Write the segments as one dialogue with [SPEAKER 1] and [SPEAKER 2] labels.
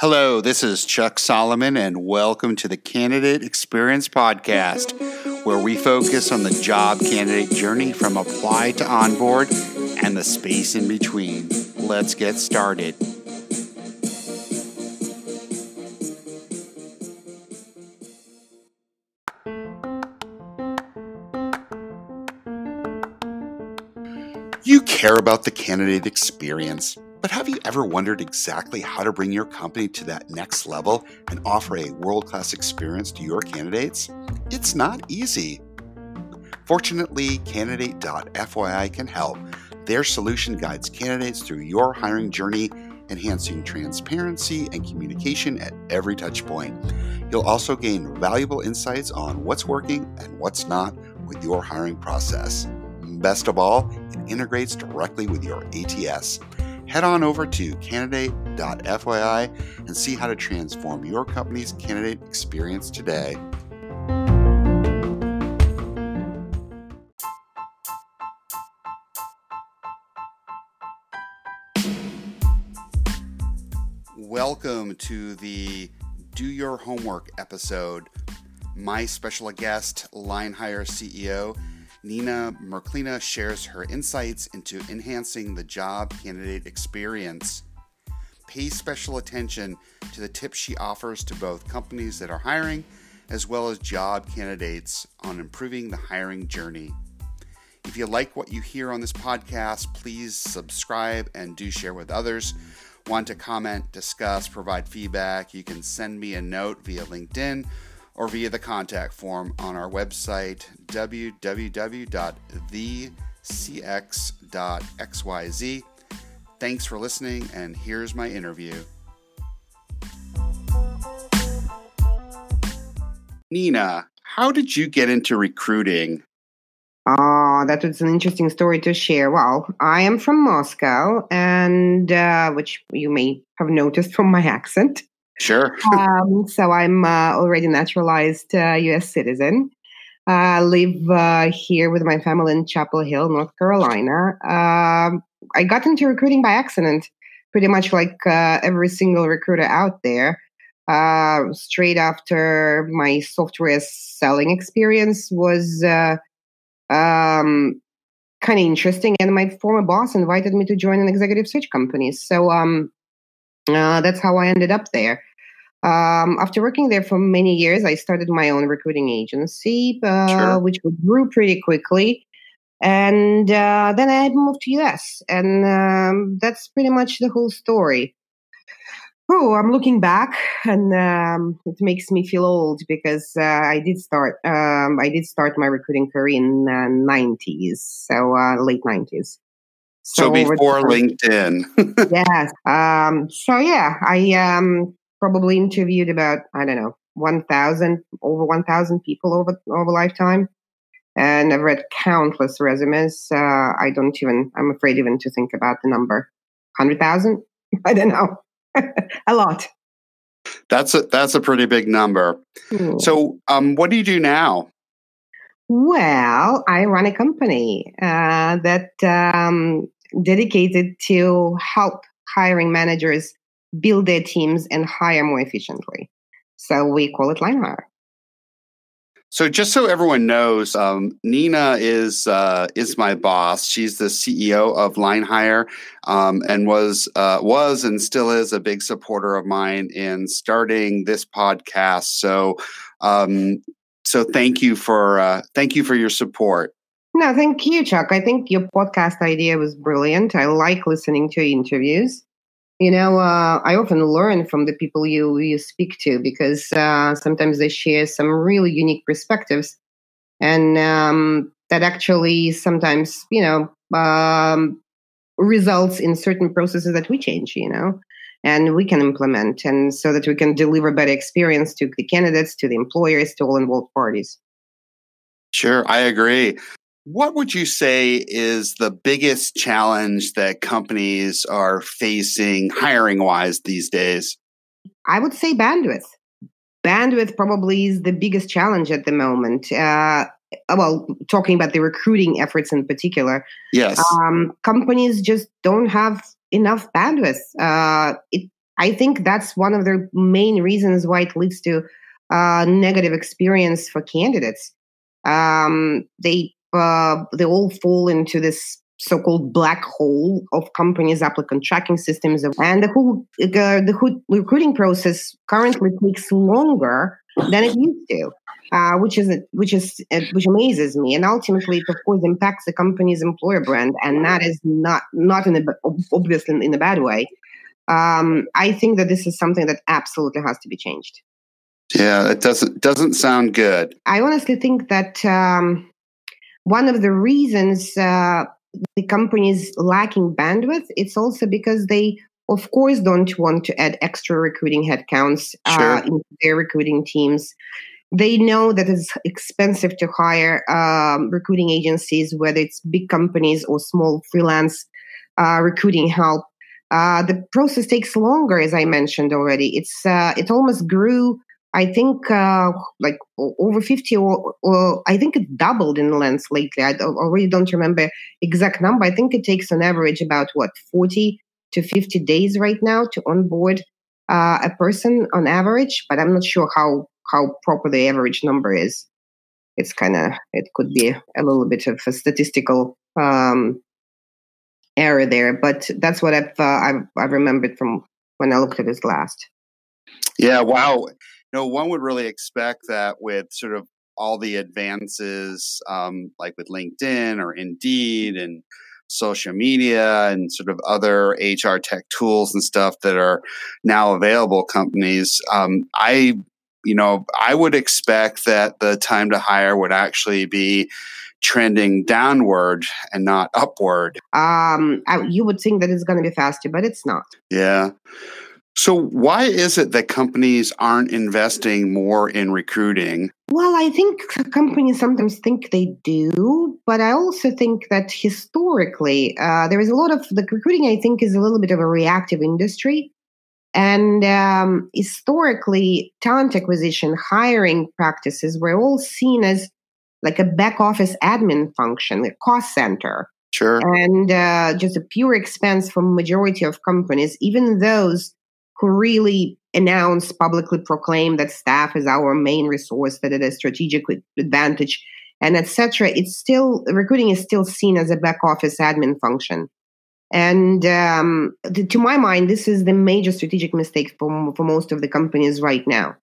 [SPEAKER 1] Hello, this is Chuck Solomon, and welcome to the Candidate Experience Podcast, where we focus on the job candidate journey from apply to onboard and the space in between. Let's get started. You care about the candidate experience. But have you ever wondered exactly how to bring your company to that next level and offer a world class experience to your candidates? It's not easy. Fortunately, Candidate.fyi can help. Their solution guides candidates through your hiring journey, enhancing transparency and communication at every touchpoint. You'll also gain valuable insights on what's working and what's not with your hiring process. Best of all, it integrates directly with your ATS head on over to candidate.fyi and see how to transform your company's candidate experience today. Welcome to the Do Your Homework episode. My special guest, LineHire CEO Nina Merklina shares her insights into enhancing the job candidate experience. Pay special attention to the tips she offers to both companies that are hiring as well as job candidates on improving the hiring journey. If you like what you hear on this podcast, please subscribe and do share with others. Want to comment, discuss, provide feedback, you can send me a note via LinkedIn or via the contact form on our website, www.thecx.xyz. Thanks for listening, and here's my interview. Nina, how did you get into recruiting?
[SPEAKER 2] Oh, that was an interesting story to share. Well, I am from Moscow, and uh, which you may have noticed from my accent.
[SPEAKER 1] Sure.
[SPEAKER 2] um, so I'm uh, already naturalized uh, U.S. citizen. I live uh, here with my family in Chapel Hill, North Carolina. Um, I got into recruiting by accident, pretty much like uh, every single recruiter out there. Uh, straight after my software selling experience was uh, um, kind of interesting, and my former boss invited me to join an executive search company. So um, that's how I ended up there. Um, after working there for many years, I started my own recruiting agency, uh, sure. which grew pretty quickly. And uh, then I moved to US, and um, that's pretty much the whole story. Oh, I'm looking back, and um, it makes me feel old because uh, I did start. Um, I did start my recruiting career in the '90s, so uh, late '90s.
[SPEAKER 1] So, so before LinkedIn.
[SPEAKER 2] yes. Um, so yeah, I um, probably interviewed about I don't know one thousand over one thousand people over over lifetime, and I've read countless resumes. Uh, I don't even I'm afraid even to think about the number hundred thousand. I don't know, a lot.
[SPEAKER 1] That's a that's a pretty big number. Hmm. So, um, what do you do now?
[SPEAKER 2] Well, I run a company uh, that um, dedicated to help hiring managers build their teams and hire more efficiently. So we call it LineHire.
[SPEAKER 1] So just so everyone knows, um, Nina is uh, is my boss. She's the CEO of LineHire, um, and was uh, was and still is a big supporter of mine in starting this podcast. So, um, so thank you for uh, thank you for your support.
[SPEAKER 2] No, thank you, Chuck. I think your podcast idea was brilliant. I like listening to interviews you know uh, i often learn from the people you you speak to because uh, sometimes they share some really unique perspectives and um, that actually sometimes you know um, results in certain processes that we change you know and we can implement and so that we can deliver better experience to the candidates to the employers to all involved parties
[SPEAKER 1] Sure, I agree. What would you say is the biggest challenge that companies are facing hiring wise these days?
[SPEAKER 2] I would say bandwidth. Bandwidth probably is the biggest challenge at the moment. Uh, well, talking about the recruiting efforts in particular.
[SPEAKER 1] Yes.
[SPEAKER 2] Um, companies just don't have enough bandwidth. Uh, it I think that's one of the main reasons why it leads to uh, negative experience for candidates. Um, they uh, they all fall into this so-called black hole of companies' applicant tracking systems, and the whole uh, the whole recruiting process currently takes longer than it used to, uh, which is which is uh, which amazes me, and ultimately, it of course impacts the company's employer brand, and that is not not in a obviously in a bad way. Um, I think that this is something that absolutely has to be changed.
[SPEAKER 1] Yeah, it doesn't doesn't sound good.
[SPEAKER 2] I honestly think that um, one of the reasons uh, the company is lacking bandwidth, it's also because they, of course, don't want to add extra recruiting headcounts uh, sure. uh, into their recruiting teams. They know that it's expensive to hire um, recruiting agencies, whether it's big companies or small freelance uh, recruiting help. Uh, the process takes longer, as I mentioned already. It's uh, it almost grew I think uh, like over 50 or, or, I think it doubled in length lately. I, I really don't remember exact number. I think it takes on average about what 40 to 50 days right now to onboard uh, a person on average, but I'm not sure how how proper the average number is. It's kind of it could be a little bit of a statistical um, error there, but that's what I've, uh, I've I've remembered from when I looked at this last.
[SPEAKER 1] Yeah, wow know, one would really expect that with sort of all the advances, um, like with LinkedIn or Indeed and social media and sort of other HR tech tools and stuff that are now available companies. Um, I, you know, I would expect that the time to hire would actually be trending downward and not upward.
[SPEAKER 2] Um, I, you would think that it's going to be faster, but it's not.
[SPEAKER 1] Yeah. So, why is it that companies aren't investing more in recruiting?
[SPEAKER 2] Well, I think companies sometimes think they do, but I also think that historically, uh, there is a lot of the recruiting, I think, is a little bit of a reactive industry. And um, historically, talent acquisition, hiring practices were all seen as like a back office admin function, a cost center.
[SPEAKER 1] Sure.
[SPEAKER 2] And uh, just a pure expense for majority of companies, even those who really announce, publicly proclaim that staff is our main resource, that it is strategic advantage, and etc. It's still recruiting is still seen as a back office admin function. And um, to my mind, this is the major strategic mistake for, for most of the companies right now.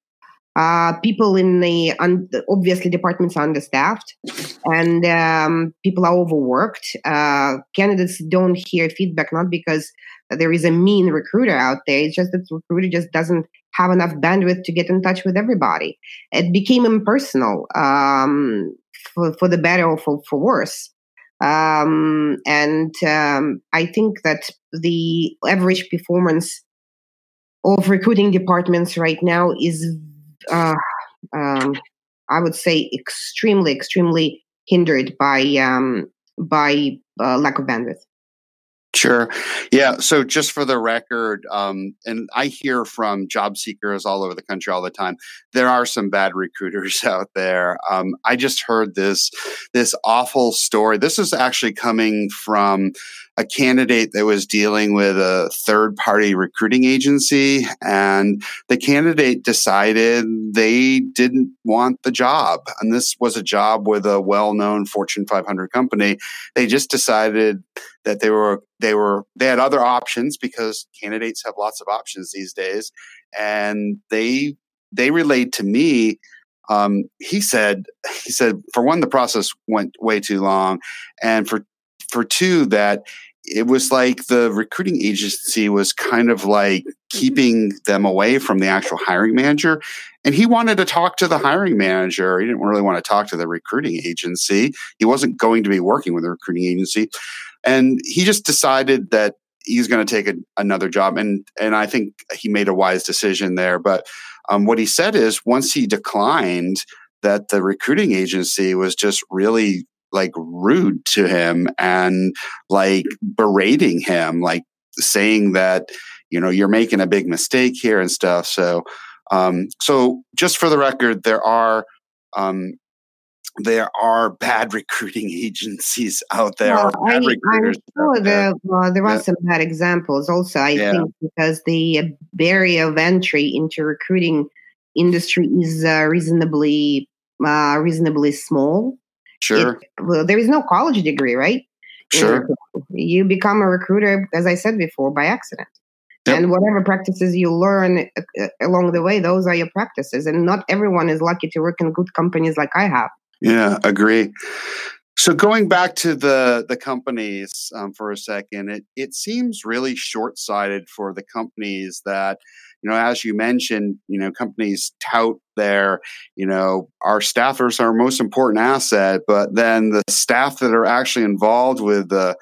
[SPEAKER 2] Uh, people in the un- obviously departments are understaffed and um, people are overworked. Uh, candidates don't hear feedback not because there is a mean recruiter out there. It's just that the recruiter just doesn't have enough bandwidth to get in touch with everybody. It became impersonal um, for, for the better or for, for worse. Um, and um, I think that the average performance of recruiting departments right now is, uh, um, I would say, extremely, extremely hindered by um, by uh, lack of bandwidth.
[SPEAKER 1] Sure. Yeah. So, just for the record, um, and I hear from job seekers all over the country all the time. There are some bad recruiters out there. Um, I just heard this this awful story. This is actually coming from a candidate that was dealing with a third party recruiting agency and the candidate decided they didn't want the job and this was a job with a well-known fortune 500 company they just decided that they were they were they had other options because candidates have lots of options these days and they they relayed to me um, he said he said for one the process went way too long and for for two that it was like the recruiting agency was kind of like keeping them away from the actual hiring manager. And he wanted to talk to the hiring manager. He didn't really want to talk to the recruiting agency. He wasn't going to be working with the recruiting agency. And he just decided that he's going to take a, another job. And, and I think he made a wise decision there. But um, what he said is once he declined, that the recruiting agency was just really like rude to him and like berating him, like saying that, you know, you're making a big mistake here and stuff. So, um, so just for the record, there are, um, there are bad recruiting agencies out there.
[SPEAKER 2] Well, I,
[SPEAKER 1] recruiters
[SPEAKER 2] I'm sure
[SPEAKER 1] there.
[SPEAKER 2] uh, there are
[SPEAKER 1] Yeah.
[SPEAKER 2] some bad examples also. I
[SPEAKER 1] Yeah.
[SPEAKER 2] think because the barrier of entry into recruiting industry is uh, reasonably uh, reasonably small.
[SPEAKER 1] Sure,
[SPEAKER 2] It, well, there is no college degree, right?
[SPEAKER 1] sure.
[SPEAKER 2] You become a recruiter, as I said before, by accident.
[SPEAKER 1] Yep.
[SPEAKER 2] And whatever practices you learn uh, uh, along the way, those are your practices. And not everyone is lucky to work in good companies like I have.
[SPEAKER 1] Yeah, agree. So going back to the the companies um, for a second, it it seems really short sighted for the companies that you know, as you mentioned, you know, companies tout their you know our staffers are our most important asset, but then the staff that are actually involved with the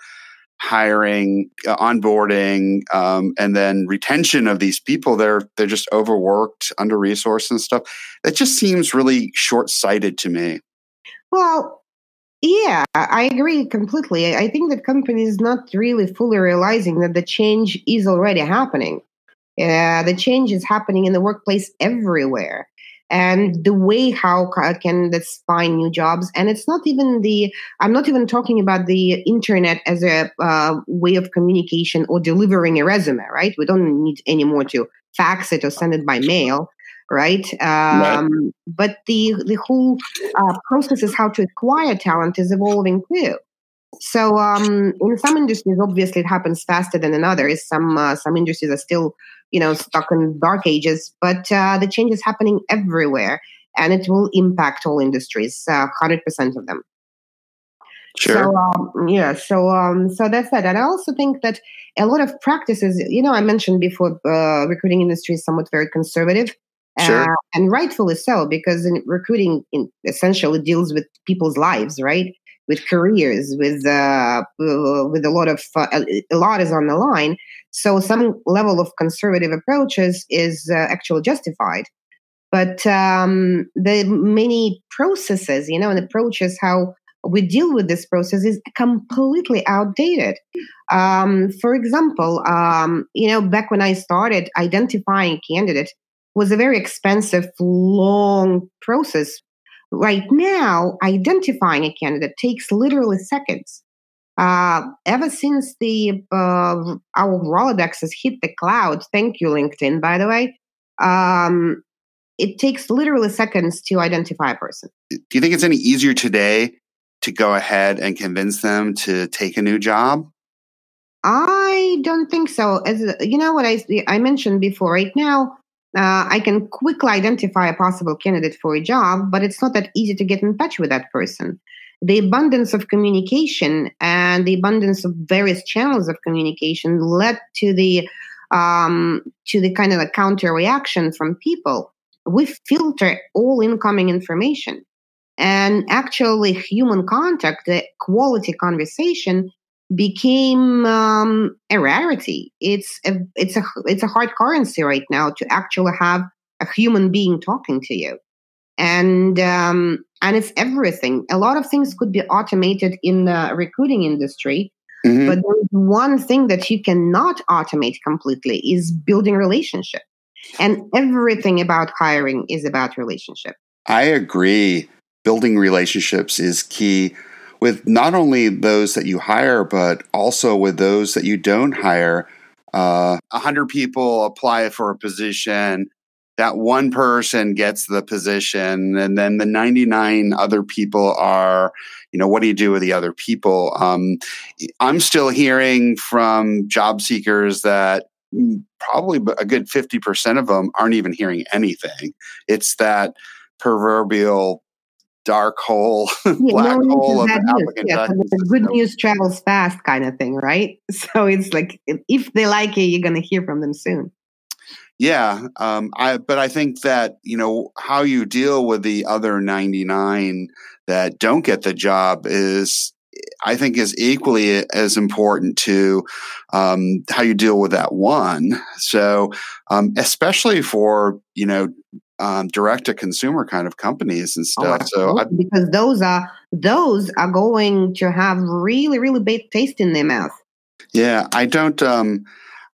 [SPEAKER 1] hiring, uh, onboarding, um, and then retention of these people, they're they're just overworked, under resourced, and stuff. That just seems really short sighted to me.
[SPEAKER 2] Well, yeah, I agree completely. I think that companies not really fully realizing that the change is already happening. Uh, the change is happening in the workplace everywhere. And the way how ca- candidates find new jobs, and it's not even the, I'm not even talking about the internet as a uh, way of communication or delivering a resume, right? We don't need anymore to fax it or send it by mail, right? Um, But the the whole uh, process is how to acquire talent is evolving too. So um, in some industries, obviously, it happens faster than in others. Some uh, some industries are still, you know, stuck in dark ages. But uh, the change is happening everywhere, and it will impact all industries, uh, hundred percent of them.
[SPEAKER 1] Sure.
[SPEAKER 2] So um, yeah, so um, so that's that. And I also think that a lot of practices, you know, I mentioned before, uh, recruiting industry is somewhat very conservative.
[SPEAKER 1] Sure.
[SPEAKER 2] Uh, and rightfully so, because in recruiting in essentially deals with people's lives, right? With careers, with uh, uh, with a lot of uh, a lot is on the line. So some level of conservative approaches is uh, actually justified. But um, the many processes, you know, and approaches how we deal with this process is completely outdated. Um, for example, um, you know, back when I started identifying a candidate was a very expensive, long process. Right now, identifying a candidate takes literally seconds. Uh, ever since the uh, our Rolodex has hit the cloud, thank you, LinkedIn, by the way. Um, it takes literally seconds to identify a person.
[SPEAKER 1] Do you think it's any easier today to go ahead and convince them to take a new job?
[SPEAKER 2] I don't think so. As you know, what I I mentioned before, right now, uh, I can quickly identify a possible candidate for a job, but it's not that easy to get in touch with that person. The abundance of communication and the abundance of various channels of communication led to the um, to the kind of a counter reaction from people. We filter all incoming information, and actually, human contact, the quality conversation, became um, a rarity. It's a it's a it's a hard currency right now to actually have a human being talking to you, and um, and it's everything. A lot of things could be automated in the recruiting industry,
[SPEAKER 1] Mhm.
[SPEAKER 2] but there's one thing that you cannot automate completely is building relationship, and everything about hiring is about relationship.
[SPEAKER 1] I agree. Building relationships is key with not only those that you hire, but also with those that you don't hire. Uh, A hundred people apply for a position. That one person gets the position, and then the ninety-nine other people are, you know, what do you do with the other people? Um, I'm still hearing from job seekers that probably a good fifty percent of them aren't even hearing anything. It's that proverbial dark hole, black
[SPEAKER 2] no
[SPEAKER 1] hole of applicant
[SPEAKER 2] Yeah, the good news travels fast, kind of thing, right? So it's like if- they like it, you're gonna hear from them soon.
[SPEAKER 1] Yeah, um, I but I think that you know how you deal with the other ninety nine that don't get the job is I think is equally as important to um, how you deal with that one. So um, especially for you know um, direct to consumer kind of companies and
[SPEAKER 2] Oh,
[SPEAKER 1] stuff. so I,
[SPEAKER 2] because those are those are going to have really really bad taste in their mouth.
[SPEAKER 1] Yeah, I don't. Um,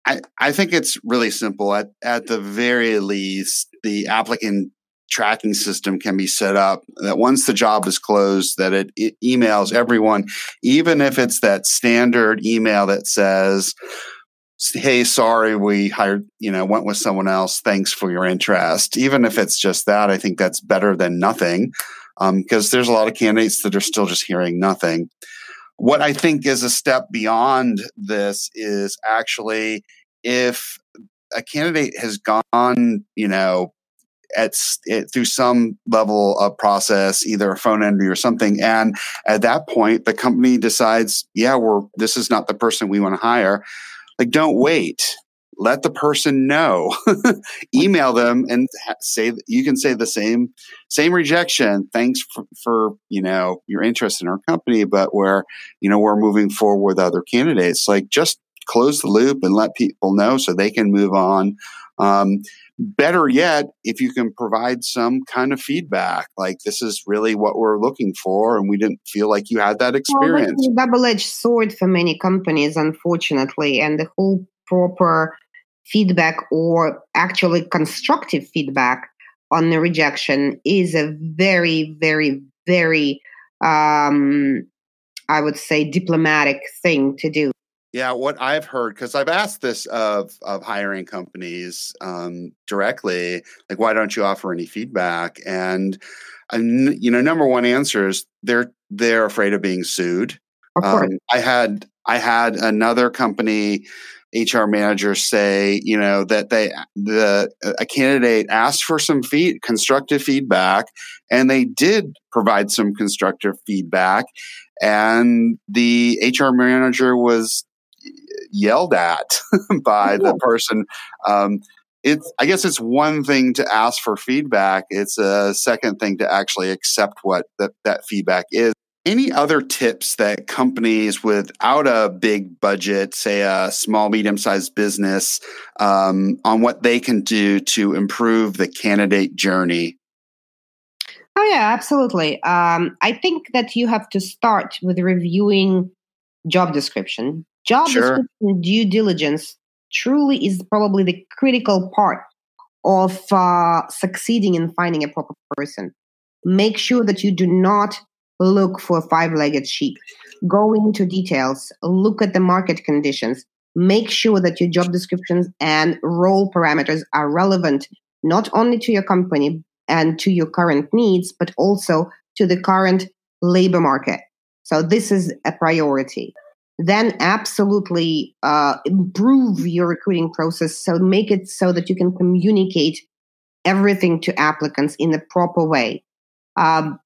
[SPEAKER 1] I I think it's really simple. At at the very least, the applicant tracking system can be set up that once the job is closed that it, it emails everyone even if it's that standard email that says hey sorry we hired you know went with someone else thanks for your interest even if it's just that i think that's better than nothing because um, there's a lot of candidates that are still just hearing nothing what i think is a step beyond this is actually if a candidate has gone you know at, at, through some level of process, either a phone interview or something. And at that point, the company decides, yeah, we're this is not the person we want to hire. Like, don't wait. Let the person know. Email them and say you can say the same same rejection. Thanks for, for you know your interest in our company, but where you know we're moving forward with other candidates. Like just close the loop and let people know so they can move on. Um, better yet, if you can provide some kind of feedback, like this is really what we're looking for, and we didn't feel like you had that experience.
[SPEAKER 2] Well, double-edged sword for many companies, unfortunately, and the whole proper feedback or actually constructive feedback on the rejection is a very, very, very, um, I would say, diplomatic thing to do.
[SPEAKER 1] Yeah, what I've heard because I've asked this of of hiring companies um, directly, like why don't you offer any feedback? And you know, number one answer is they're they're afraid of being sued. Um, I had I had another company HR manager say, you know, that they the a candidate asked for some feed, constructive feedback, and they did provide some constructive feedback, and the HR manager was yelled at by the person. Um, it's I guess it's one thing to ask for feedback. It's a second thing to actually accept what that, that feedback is. Any other tips that companies without a big budget, say a small, medium sized business, um, on what they can do to improve the candidate journey?
[SPEAKER 2] Oh, yeah, absolutely. Um, I think that you have to start with reviewing job description Job sure. description due diligence truly is probably the critical part of uh, succeeding in finding a proper person. Make sure that you do not look for five legged sheep. Go into details, look at the market conditions, make sure that your job descriptions and role parameters are relevant not only to your company and to your current needs, but also to the current labor market. So, this is a priority then absolutely uh, improve your recruiting process. So make it so that you can communicate everything to applicants in the proper way. Um,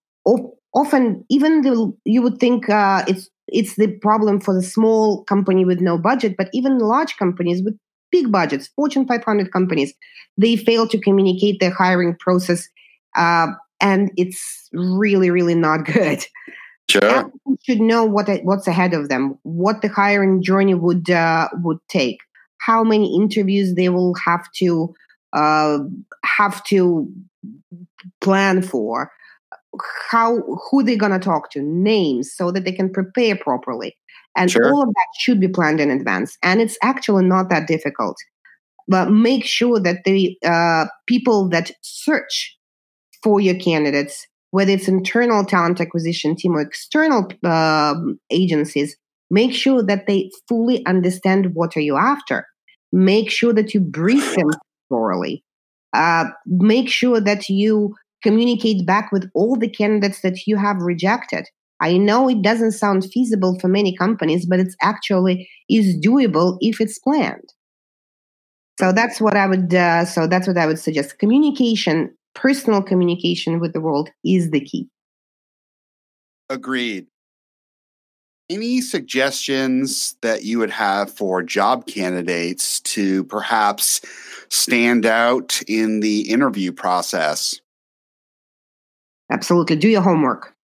[SPEAKER 2] often, even though you would think uh, it's it's the problem for the small company with no budget, but even large companies with big budgets, Fortune 500 companies, they fail to communicate their hiring process, uh, and it's really, really not good.
[SPEAKER 1] Sure.
[SPEAKER 2] should know what what's ahead of them, what the hiring journey would uh, would take, how many interviews they will have to uh, have to plan for, how who they're gonna talk to, names, so that they can prepare properly, and sure. all of that should be planned in advance. And it's actually not that difficult. But make sure that the uh, people that search for your candidates whether it's internal talent acquisition team or external uh, agencies, make sure that they fully understand what are you after. Make sure that you brief them thoroughly. Uh, make sure that you communicate back with all the candidates that you have rejected. I know it doesn't sound feasible for many companies, but it's actually is doable if it's planned. So that's what I would. Uh, so that's what I would suggest. Communication personal communication with the world is the key.
[SPEAKER 1] Agreed. Any suggestions that you would have for job candidates to perhaps stand out in the interview process?
[SPEAKER 2] Absolutely. Do your homework.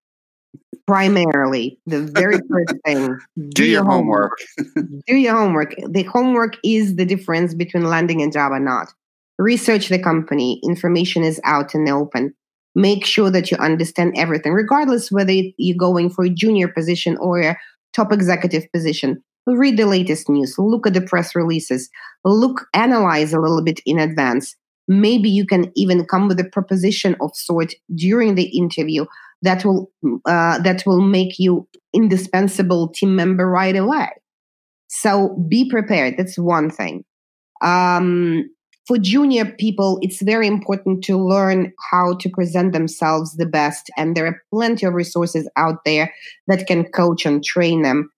[SPEAKER 2] Primarily, the very first thing.
[SPEAKER 1] Do, do your, your, homework.
[SPEAKER 2] homework. do your homework. The homework is the difference between landing a job or not research the company information is out in the open. Make sure that you understand everything regardless whether you're going for a junior position or a top executive position. Read the latest news look at the press releases look analyze a little bit in advance. Maybe you can even come with a proposition of sort during the interview that will uh, that will make you indispensable team member right away. So be prepared that's one thing. Um, for junior people it's very important to learn how to present themselves the best and there are plenty of resources out there that can coach and train them.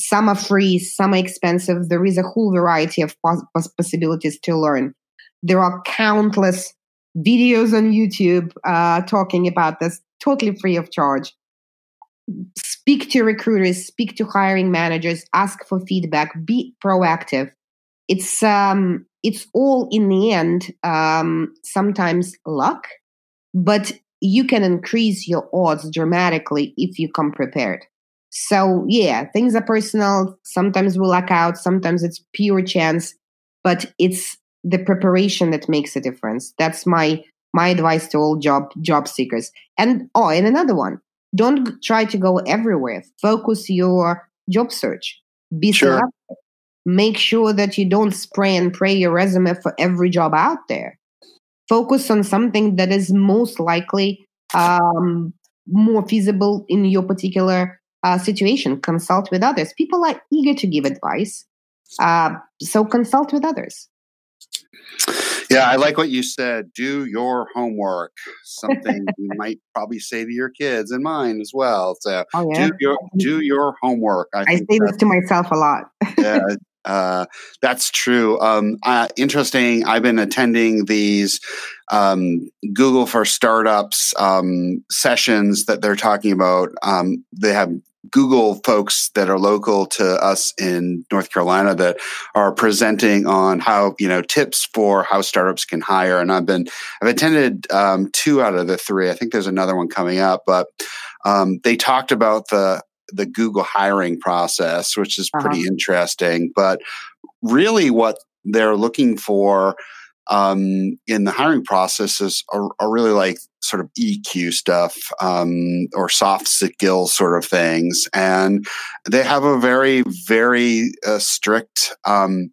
[SPEAKER 2] Some are free some are expensive. There is a whole variety of pos- possibilities to learn. There are countless videos on youtube uh, talking about this totally free of charge. Speak to recruiters speak to hiring managers ask for feedback be proactive it's um it's all in the end um sometimes luck but you can increase your odds dramatically if you come prepared so yeah, things are personal. Sometimes we luck out. Sometimes it's pure chance, but it's the preparation that makes a difference. That's my my advice to all job job seekers. And oh, and another one: don't try to go everywhere. Focus your job search. Be sure. selective. Make sure that you don't spray and pray your resume for every job out there. Focus on something that is most likely um, more feasible in your particular uh, situation, consult with others. People are eager to give advice, uh, so consult with others.
[SPEAKER 1] Yeah, I like what you said. Do your homework. Something you might probably say to your kids and mine as well. So oh, yeah. do your do your homework.
[SPEAKER 2] I, I say this to myself a lot.
[SPEAKER 1] yeah, uh, that's true. Um, uh, interesting. I've been attending these um, Google for Startups um, sessions that they're talking about. Um, they have Google folks that are local to us in North Carolina that are presenting on how you know tips for how startups can hire. And I've been I've attended um, two out of the three. I think there's another one coming up, but um, they talked about the the Google hiring process, which is pretty uh-huh. interesting. But really, what they're looking for um, in the hiring processes are, are, really like sort of EQ stuff um, or soft skills sort of things. And they have a very, very uh, strict um,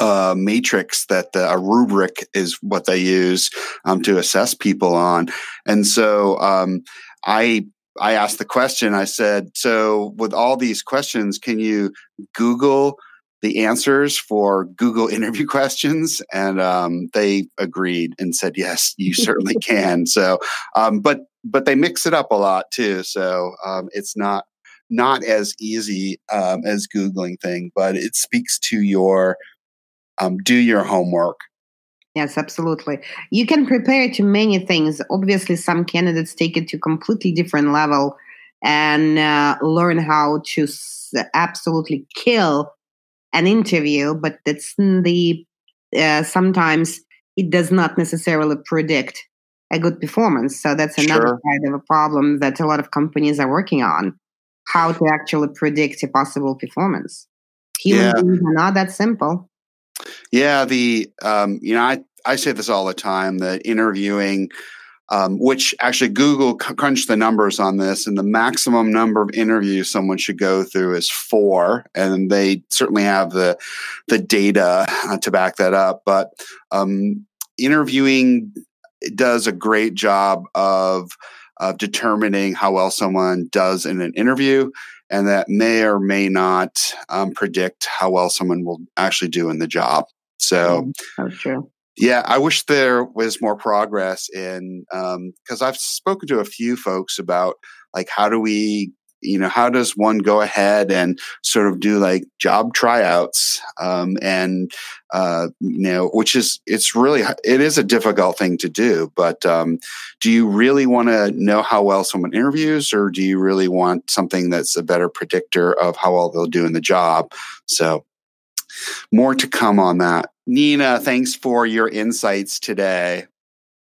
[SPEAKER 1] uh, matrix that the, a rubric is what they use um, to assess people on. And so um, I I asked the question. I said, "So with all these questions, can you Google?" the answers for Google interview questions, and um, they agreed and said, "Yes, you certainly can." So, um, but but they mix it up a lot too, so um, it's not not as easy um, as googling thing, but it speaks to your um, do your homework.
[SPEAKER 2] Yes, absolutely. You can prepare to many things. Obviously, some candidates take it to completely different level and uh, learn how to s- absolutely kill an interview, but it's the uh, sometimes it does not necessarily predict a good performance. So that's another sure. kind of a problem that a lot of companies are working on: how to actually predict a possible performance. Human yeah. beings are not that simple.
[SPEAKER 1] Yeah, the um, you know I I say this all the time that interviewing um, which actually Google crunched the numbers on this, and the maximum number of interviews someone should go through is four, and they certainly have the the data uh, to back that up. But um, interviewing does a great job of of determining how well someone does in an interview, and that may or may not um, predict how well someone will actually do in the job. So,
[SPEAKER 2] that's true.
[SPEAKER 1] Yeah, I wish there was more progress in because um, I've spoken to a few folks about like how do we you know how does one go ahead and sort of do like job tryouts um, and uh, you know which is it's really it is a difficult thing to do but um, do you really want to know how well someone interviews or do you really want something that's a better predictor of how well they'll do in the job so more to come on that. Nina, thanks for your insights today.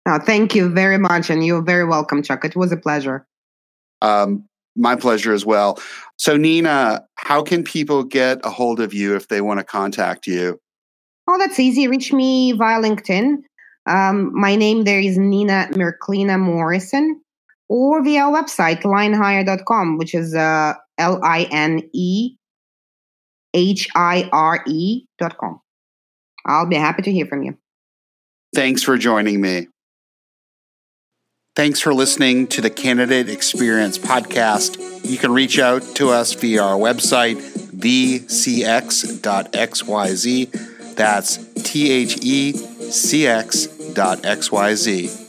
[SPEAKER 2] Oh, thank you very much. And you're very welcome, Chuck. It was a pleasure.
[SPEAKER 1] Um, my pleasure as well. So, Nina, how can people get a hold of you if they want to contact you?
[SPEAKER 2] Oh, that's easy. Reach me via LinkedIn. Um, my name there is Nina Merklina Morrison, or via our website, linehire.com, which is uh, L I N E H I R E dot com. I'll be happy to hear from you.
[SPEAKER 1] Thanks for joining me. Thanks for listening to the Candidate Experience podcast. You can reach out to us via our website, thecx.xyz. That's T H E C X dot XYZ.